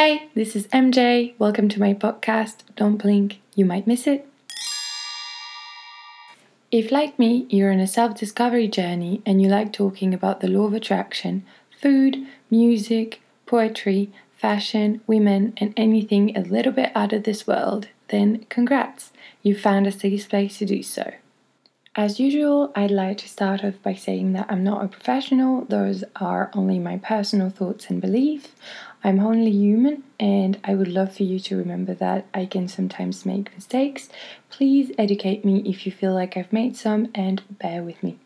Hey, this is MJ. Welcome to my podcast. Don't blink, you might miss it. If, like me, you're on a self discovery journey and you like talking about the law of attraction, food, music, poetry, fashion, women, and anything a little bit out of this world, then congrats, you've found a safe place to do so. As usual, I'd like to start off by saying that I'm not a professional, those are only my personal thoughts and beliefs. I'm only human, and I would love for you to remember that I can sometimes make mistakes. Please educate me if you feel like I've made some, and bear with me.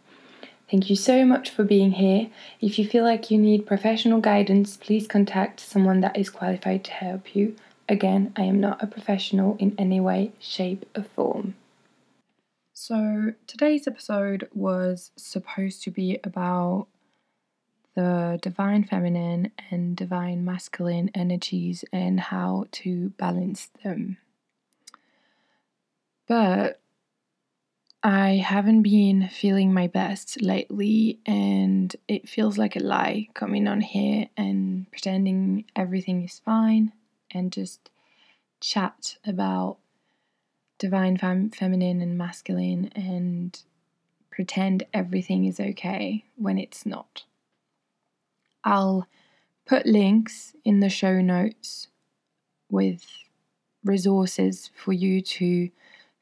Thank you so much for being here. If you feel like you need professional guidance, please contact someone that is qualified to help you. Again, I am not a professional in any way, shape, or form. So, today's episode was supposed to be about the divine feminine and divine masculine energies and how to balance them. But I haven't been feeling my best lately, and it feels like a lie coming on here and pretending everything is fine and just chat about divine fem- feminine and masculine and pretend everything is okay when it's not. I'll put links in the show notes with resources for you to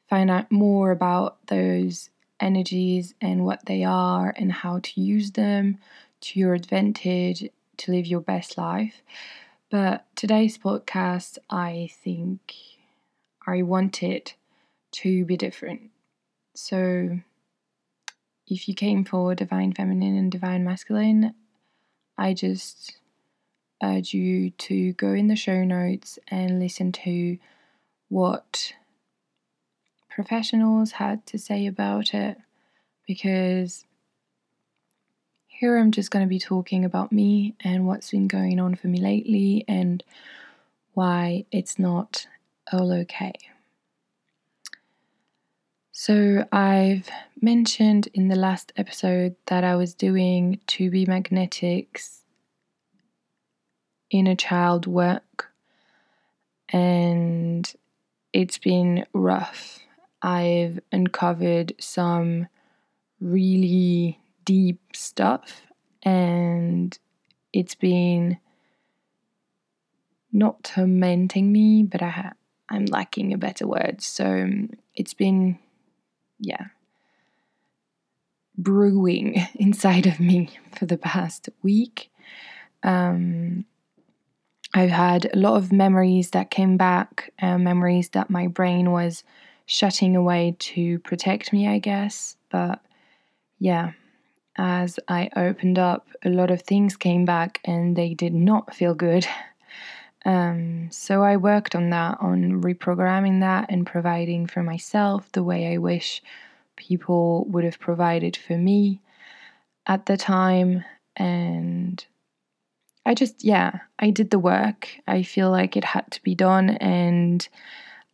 find out more about those energies and what they are and how to use them to your advantage to live your best life. But today's podcast, I think I want it to be different. So if you came for divine feminine and divine masculine, I just urge you to go in the show notes and listen to what professionals had to say about it because here I'm just going to be talking about me and what's been going on for me lately and why it's not all okay. So, I've mentioned in the last episode that I was doing to be magnetics inner child work, and it's been rough. I've uncovered some really deep stuff, and it's been not tormenting me, but I ha- I'm lacking a better word. So it's been yeah, brewing inside of me for the past week. Um, I've had a lot of memories that came back, uh, memories that my brain was shutting away to protect me, I guess. But yeah, as I opened up, a lot of things came back and they did not feel good. Um, so I worked on that, on reprogramming that and providing for myself the way I wish people would have provided for me at the time. And I just, yeah, I did the work. I feel like it had to be done. And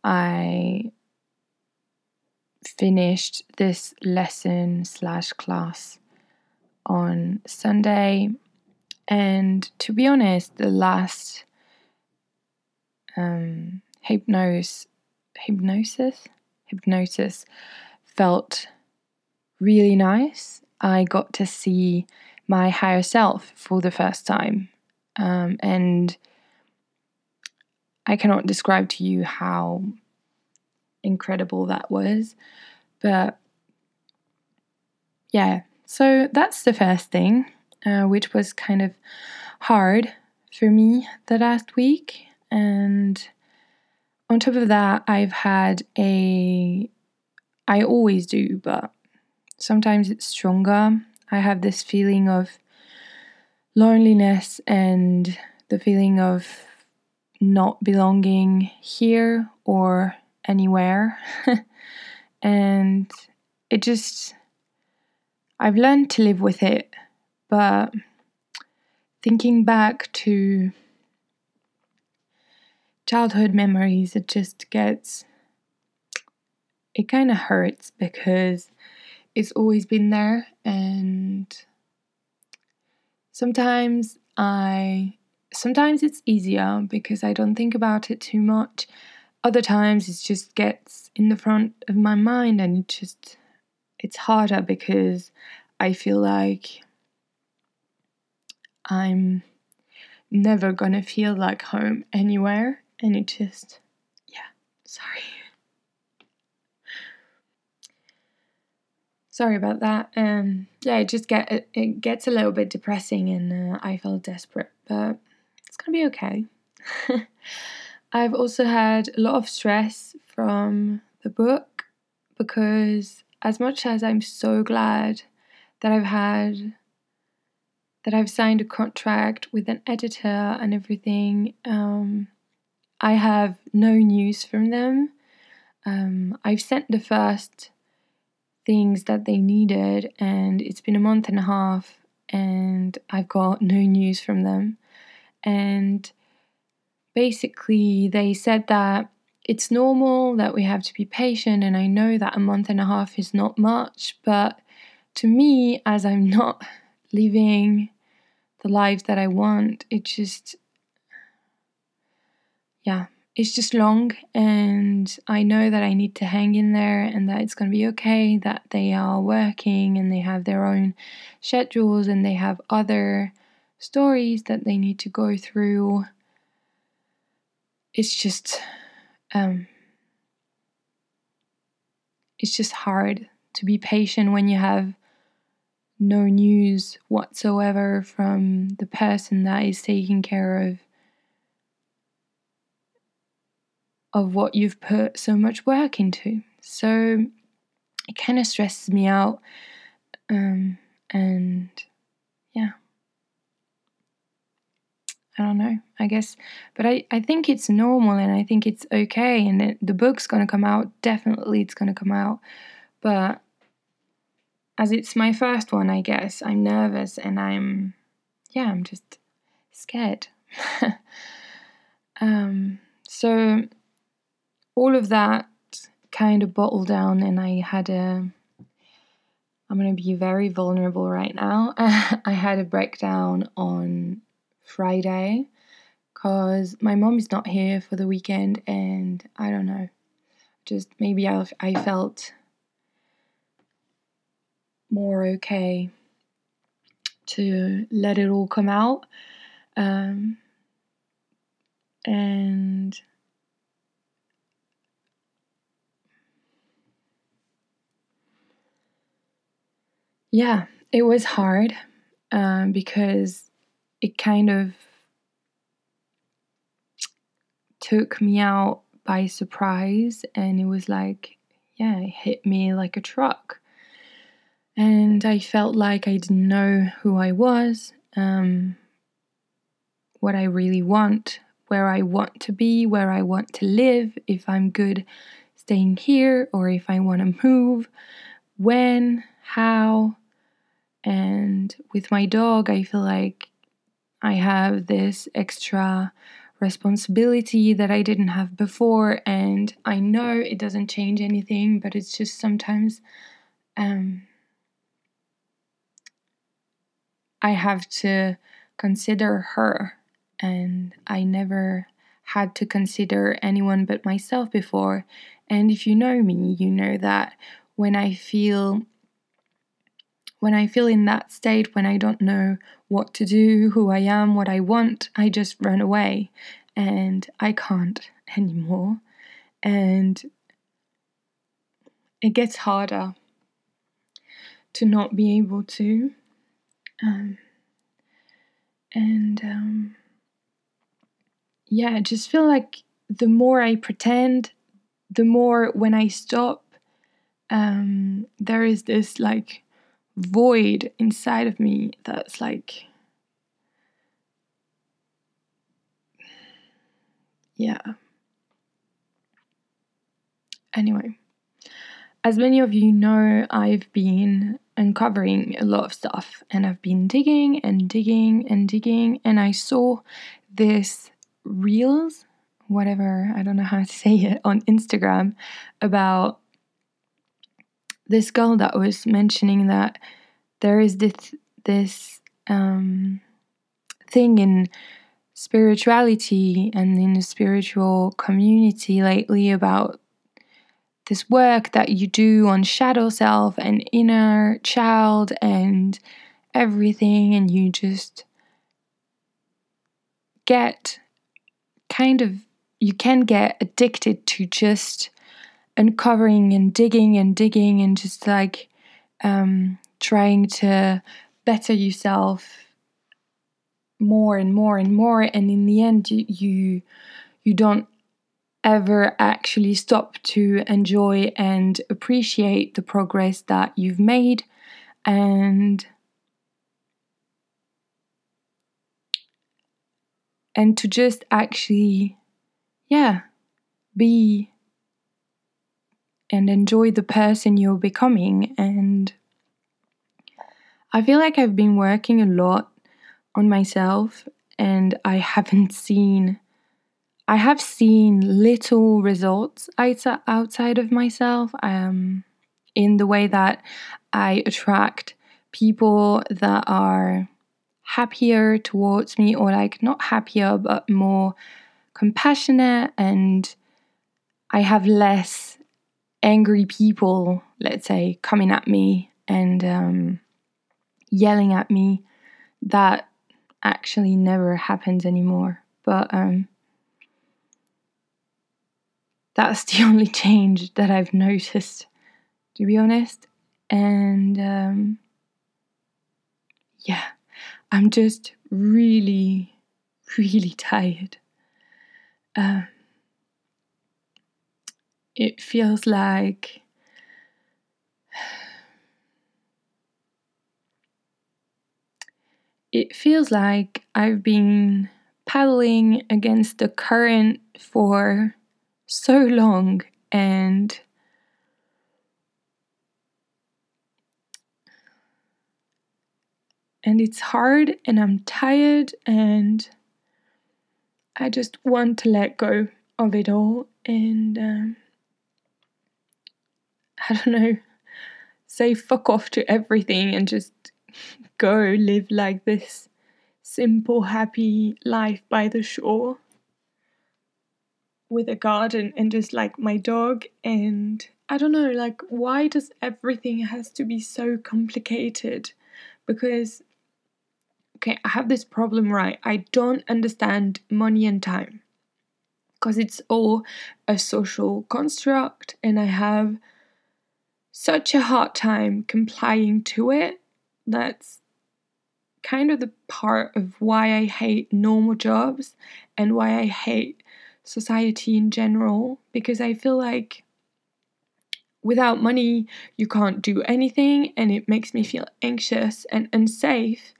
I finished this lesson slash class on Sunday. And to be honest, the last um, hypnosis, hypnosis, hypnosis felt really nice. I got to see my higher self for the first time, um, and I cannot describe to you how incredible that was. But yeah, so that's the first thing, uh, which was kind of hard for me the last week. And on top of that, I've had a, I always do, but sometimes it's stronger. I have this feeling of loneliness and the feeling of not belonging here or anywhere. and it just, I've learned to live with it, but thinking back to childhood memories, it just gets, it kind of hurts because it's always been there. And sometimes I sometimes it's easier because I don't think about it too much. Other times it just gets in the front of my mind and it just it's harder because I feel like I'm never gonna feel like home anywhere and it just yeah, sorry. Sorry about that. Um yeah, it just get it, gets a little bit depressing and uh, I felt desperate, but it's gonna be okay. I've also had a lot of stress from the book because, as much as I'm so glad that I've had that I've signed a contract with an editor and everything, um, I have no news from them. Um, I've sent the first things that they needed, and it's been a month and a half, and I've got no news from them. And basically, they said that it's normal that we have to be patient, and I know that a month and a half is not much, but to me, as I'm not living the life that I want, it just, yeah, it's just long, and I know that I need to hang in there and that it's going to be okay, that they are working and they have their own schedules and they have other stories that they need to go through. It's just um it's just hard to be patient when you have no news whatsoever from the person that is taking care of of what you've put so much work into. So it kind of stresses me out um and yeah. I don't know. I guess, but I, I think it's normal and I think it's okay. And it, the book's going to come out. Definitely, it's going to come out. But as it's my first one, I guess I'm nervous and I'm, yeah, I'm just scared. um, so all of that kind of bottled down, and I had a. I'm going to be very vulnerable right now. I had a breakdown on Friday because my mom is not here for the weekend and I don't know. Just maybe I, I felt more okay to let it all come out. Um, and yeah, it was hard um, because it kind of took me out by surprise and it was like yeah it hit me like a truck. And i felt like i didn't know who i was um, what i really want where i want to be where i want to live if i'm good staying here or if i want to move when how and with my dog i feel like I have this extra responsibility that I didn't have before, and I know it doesn't change anything, but it's just sometimes um, I have to consider her, and I never had to consider anyone but myself before. And if you know me, you know that when I feel when I feel in that state, when I don't know what to do, who I am, what I want, I just run away and I can't anymore. And it gets harder to not be able to. Um, and um, yeah, I just feel like the more I pretend, the more when I stop, um, there is this like void inside of me that's like yeah. Anyway as many of you know i've been uncovering a lot of stuff and i've been digging and digging and digging and i saw this reels whatever i don't know how to say it on instagram about this girl that was mentioning that there is this this um, thing in spirituality and in the spiritual community lately about this work that you do on shadow self and inner child and everything, and you just get kind of, you can get addicted to just uncovering and digging and digging and just like um, trying to better yourself more and more and more. And in the end you you, don't ever actually stop to enjoy and appreciate the progress that you've made. And and to just actually yeah be and enjoy the person you're becoming. And I feel like I've been working a lot on myself and I haven't seen I have seen little results outside of myself um, in the way that I attract people that are happier towards me, or like not happier, but more compassionate, and I have less angry people, let's say, coming at me and um, yelling at me. That actually never happens anymore. But um, that's the only change that I've noticed, to be honest. And um, yeah, I'm just really, really tired. Uh, it feels like it feels like I've been paddling against the current for so long and and it's hard and I'm tired and I just want to let go of it all and um, I don't know say fuck off to everything and just go live like this simple happy life by the shore with a garden and just like my dog. And I don't know like why does everything has to be so complicated? Because okay I have this problem right? I don't understand money and time because it's all a social construct and I have such a hard time complying to it. That's kind of the part of why I hate normal jobs and why I hate society in general because I feel like without money you can't do anything and it makes me feel anxious and unsafe.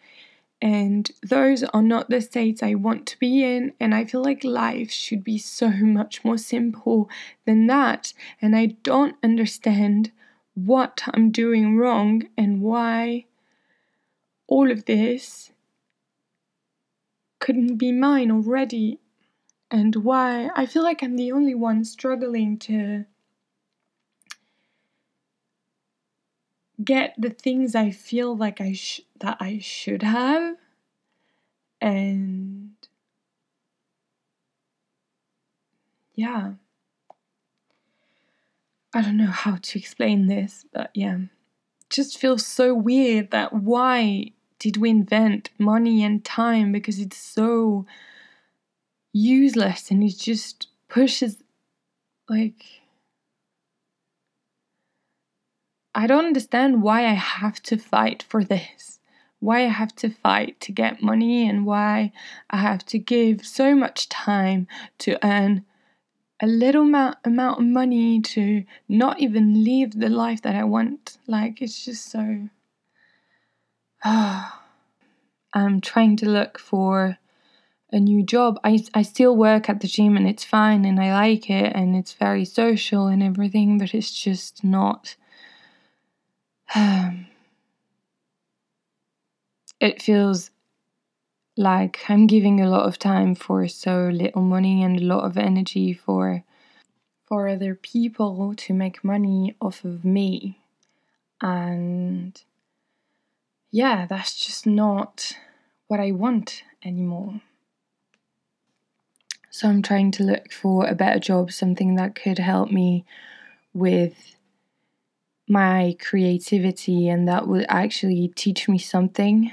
And those are not the states I want to be in and I feel like life should be so much more simple than that. And I don't understand what I'm doing wrong and why all of this couldn't be mine already and why I feel like I'm the only one struggling to get the things I feel like I sh- that I should have and yeah I don't know how to explain this but yeah just feels so weird that why did we invent money and time because it's so useless and he just pushes like I don't understand why I have to fight for this. Why I have to fight to get money and why I have to give so much time to earn a little amount, amount of money to not even live the life that I want. Like, it's just so. I'm trying to look for a new job. I, I still work at the gym and it's fine and I like it and it's very social and everything, but it's just not. Um, it feels like I'm giving a lot of time for so little money and a lot of energy for for other people to make money off of me. And yeah, that's just not what I want anymore. So I'm trying to look for a better job, something that could help me with my creativity and that would actually teach me something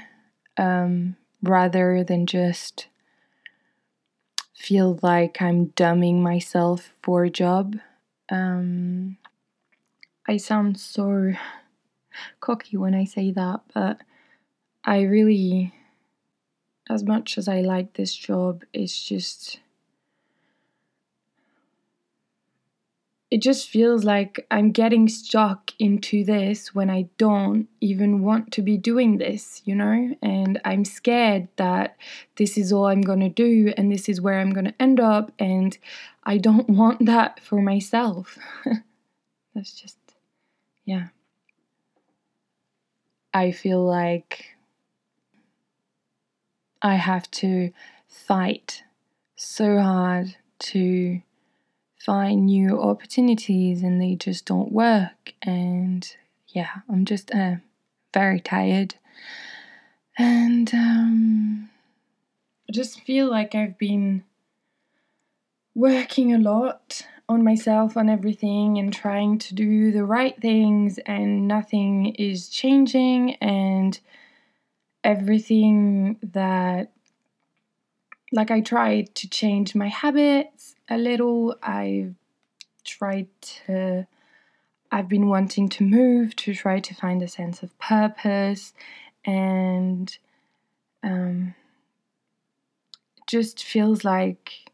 um, rather than just feel like I'm dumbing myself for a job. Um, I sound so cocky when I say that, but I really, as much as I like this job, it's just it just feels like I'm getting stuck into this when I don't even want to be doing this, you know? And I'm scared that this is all I'm going to do and this is where I'm going to end up. And I don't want that for myself. That's just, yeah. I feel like I have to fight so hard to find new opportunities and they just don't work. And yeah, I'm just uh, very tired. And um, I just feel like I've been working a lot on myself, on everything, and trying to do the right things, and nothing is changing. And everything that like I tried to change my habits a little. I've tried to I've been wanting to move to try to find a sense of purpose and um, just feels like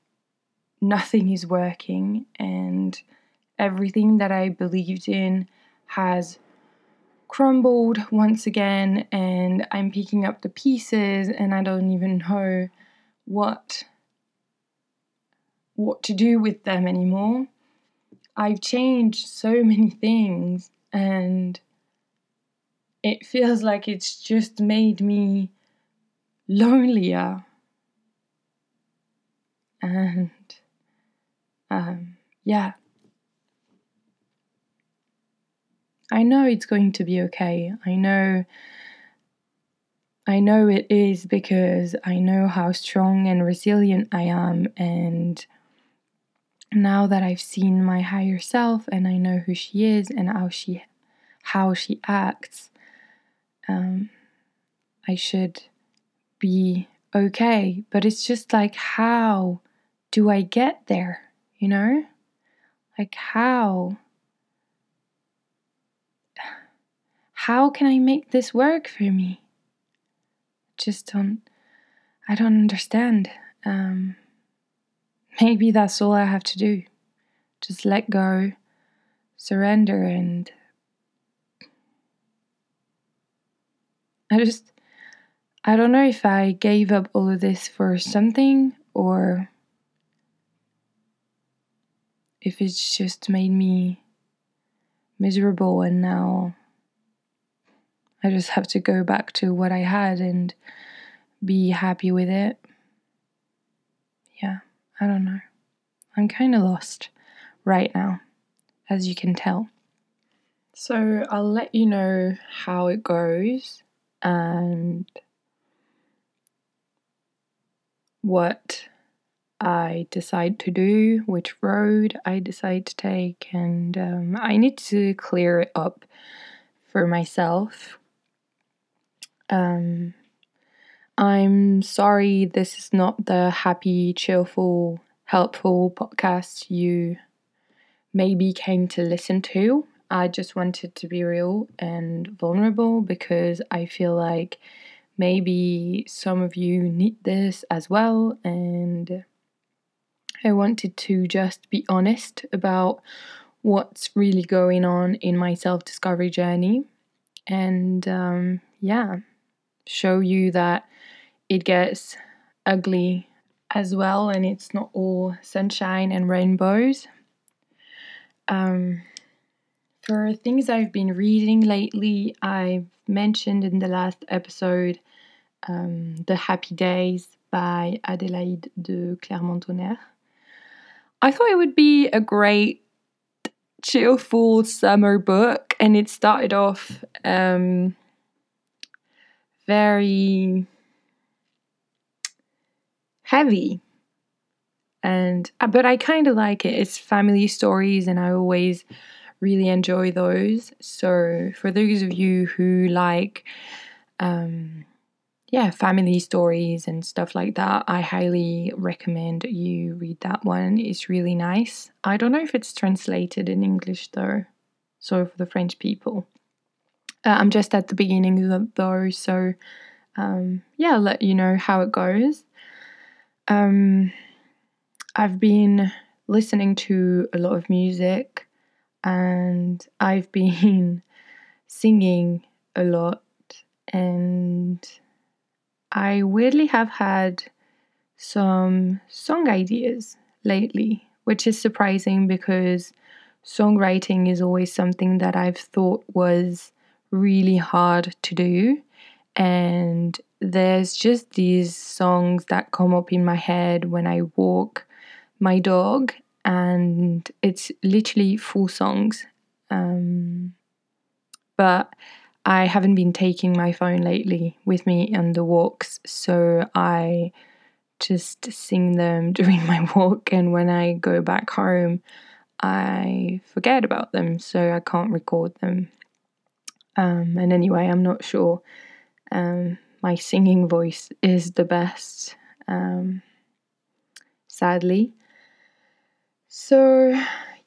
nothing is working and everything that I believed in has crumbled once again and I'm picking up the pieces and I don't even know what what to do with them anymore. I've changed so many things and it feels like it's just made me lonelier. And um, yeah. I know it's going to be okay. I know I know it is because I know how strong and resilient I am. And now that I've seen my higher self and I know who she is and how she how she acts, um, I should be okay. But it's just like, how do I get there? You know? Like, how? How can I make this work for me? Just don't I don't understand. Um, maybe that's all I have to do. Just let go, surrender, and I just I don't know if I gave up all of this for something or if it's just made me miserable and now I just have to go back to what I had and be happy with it. Yeah, I don't know. I'm kind of lost right now, as you can tell. So I'll let you know how it goes and what I decide to do, which road I decide to take, and um, I need to clear it up for myself um, I'm sorry this is not the happy, cheerful, helpful podcast you maybe came to listen to. I just wanted to be real and vulnerable because I feel like maybe some of you need this as well. And I wanted to just be honest about what's really going on in my self discovery journey. And um, yeah show you that it gets ugly as well and it's not all sunshine and rainbows. Um, for things I've been reading lately, I've mentioned in the last episode um, The Happy Days by Adélaïde de Clermont-Tonnerre. I thought it would be a great, cheerful summer book, and it started off um, very heavy. and uh, but I kind of like it. It's family stories, and I always really enjoy those. So for those of you who like, um, yeah, family stories and stuff like that, I highly recommend you read that one. It's really nice. I don't know if it's translated in English though. So for the French people, uh, I'm just at the beginning though, so um, yeah, I'll let you know how it goes. Um, I've been listening to a lot of music and I've been singing a lot, and I weirdly have had some song ideas lately, which is surprising because songwriting is always something that I've thought was really hard to do. And there's just these songs that come up in my head when I walk my dog, and it's literally full songs. Um, but I haven't been taking my phone lately with me on the walks, so I just sing them during my walk, and when I go back home, I forget about them, so I can't record them. Um, and anyway, I'm not sure um, my singing voice is the best, um, sadly. So,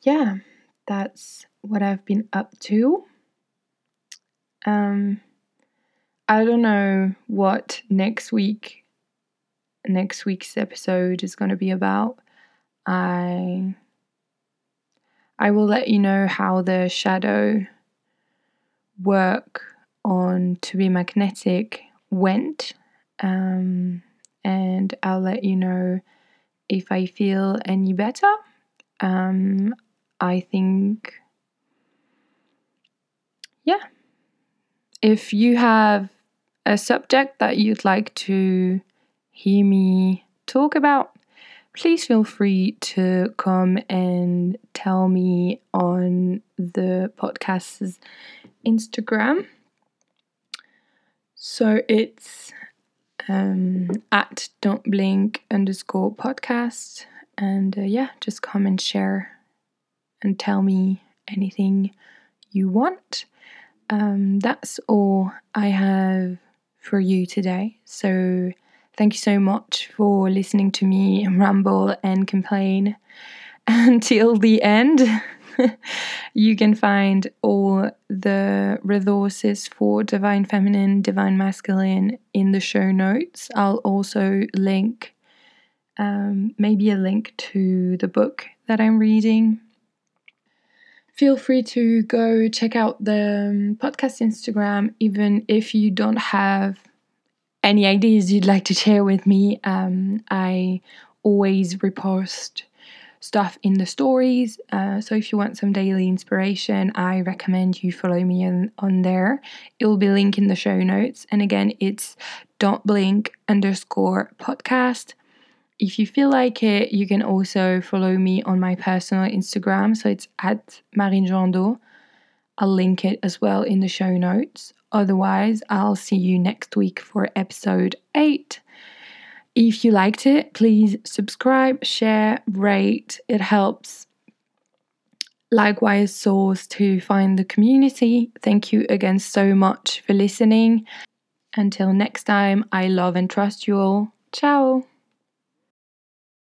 yeah, that's what I've been up to. Um, I don't know what next week next week's episode is going to be about. I I will let you know how the shadow work on to be magnetic went um, and I'll let you know if I feel any better. Um, I think, yeah, if you have a subject that you'd like to hear me talk about, please feel free to come and tell me on the podcast's Instagram. So it's um, at don't blink underscore podcast. And uh, yeah, just come and share and tell me anything you want. Um, that's all I have for you today. So thank you so much for listening to me ramble and complain until the end. you can find all the resources for Divine Feminine, Divine Masculine in the show notes. I'll also link um, maybe a link to the book that I'm reading. Feel free to go check out the um, podcast Instagram, even if you don't have any ideas you'd like to share with me. Um, I always repost stuff in the stories. Uh, so if you want some daily inspiration, I recommend you follow me on, on there. It will be linked in the show notes. And again, it's don't blink underscore podcast. If you feel like it, you can also follow me on my personal Instagram. So it's at Marine Jando. I'll link it as well in the show notes. Otherwise, I'll see you next week for episode 8. If you liked it, please subscribe, share, rate. It helps likewise source to find the community. Thank you again so much for listening. Until next time, I love and trust you all. Ciao.